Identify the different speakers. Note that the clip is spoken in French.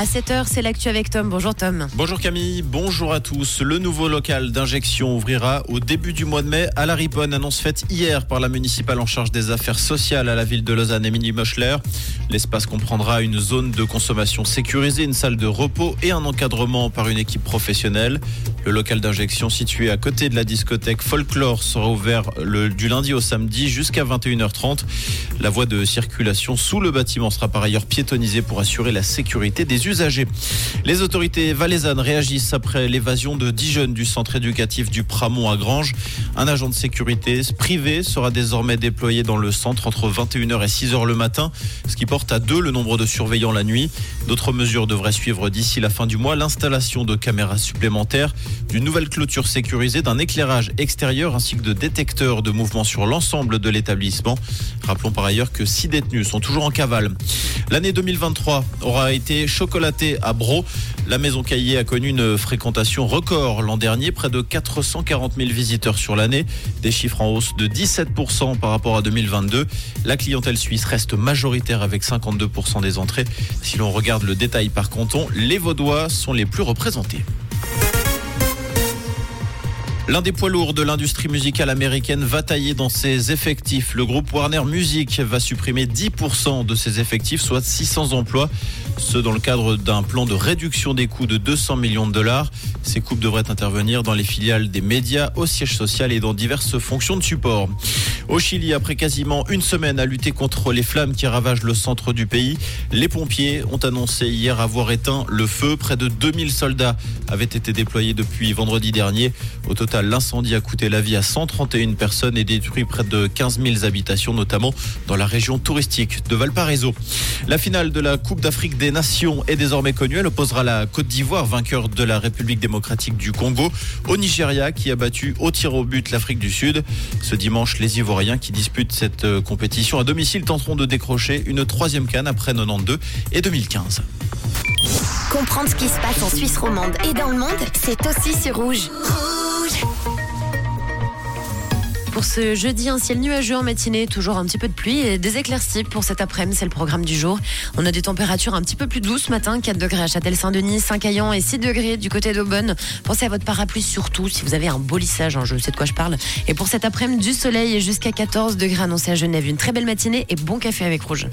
Speaker 1: À 7h, c'est l'actu avec Tom. Bonjour Tom.
Speaker 2: Bonjour Camille, bonjour à tous. Le nouveau local d'injection ouvrira au début du mois de mai à la Riponne. Annonce faite hier par la municipale en charge des affaires sociales à la ville de Lausanne, Émilie Moschler. L'espace comprendra une zone de consommation sécurisée, une salle de repos et un encadrement par une équipe professionnelle. Le local d'injection situé à côté de la discothèque Folklore sera ouvert du lundi au samedi jusqu'à 21h30. La voie de circulation sous le bâtiment sera par ailleurs piétonnisée pour assurer la sécurité des usagers. Les autorités valaisannes réagissent après l'évasion de 10 jeunes du centre éducatif du Pramont à Grange. Un agent de sécurité privé sera désormais déployé dans le centre entre 21h et 6h le matin, ce qui porte à deux le nombre de surveillants la nuit. D'autres mesures devraient suivre d'ici la fin du mois, l'installation de caméras supplémentaires, d'une nouvelle clôture sécurisée, d'un éclairage extérieur ainsi que de détecteurs de mouvement sur l'ensemble de l'établissement. Rappelons par ailleurs que six détenus sont toujours en cavale. L'année 2023 aura été à Bro. La maison Caillé a connu une fréquentation record l'an dernier, près de 440 000 visiteurs sur l'année, des chiffres en hausse de 17% par rapport à 2022. La clientèle suisse reste majoritaire avec 52% des entrées. Si l'on regarde le détail par canton, les Vaudois sont les plus représentés. L'un des poids lourds de l'industrie musicale américaine va tailler dans ses effectifs. Le groupe Warner Music va supprimer 10% de ses effectifs, soit 600 emplois. Ce dans le cadre d'un plan de réduction des coûts de 200 millions de dollars. Ces coupes devraient intervenir dans les filiales des médias, au siège social et dans diverses fonctions de support. Au Chili, après quasiment une semaine à lutter contre les flammes qui ravagent le centre du pays, les pompiers ont annoncé hier avoir éteint le feu. Près de 2000 soldats avaient été déployés depuis vendredi dernier. Au total, l'incendie a coûté la vie à 131 personnes et détruit près de 15 000 habitations, notamment dans la région touristique de Valparaiso. La finale de la Coupe d'Afrique des Nations est désormais connue. Elle opposera la Côte d'Ivoire, vainqueur de la République démocratique du Congo, au Nigeria qui a battu au tir au but l'Afrique du Sud. Ce dimanche, les Ivoiriens qui disputent cette euh, compétition à domicile tenteront de décrocher une troisième canne après 92 et 2015.
Speaker 3: Comprendre ce qui se passe en Suisse romande et dans le monde, c'est aussi sur Rouge.
Speaker 1: Pour ce jeudi, un ciel nuageux en matinée, toujours un petit peu de pluie et des éclaircies pour cet après-midi, c'est le programme du jour. On a des températures un petit peu plus douces ce matin, 4 degrés à Châtel-Saint-Denis, 5 à et 6 degrés du côté d'Aubonne. Pensez à votre parapluie surtout si vous avez un beau lissage, hein, je sais de quoi je parle. Et pour cet après-midi, du soleil jusqu'à 14 degrés annoncés à Genève. Une très belle matinée et bon café avec Rouge.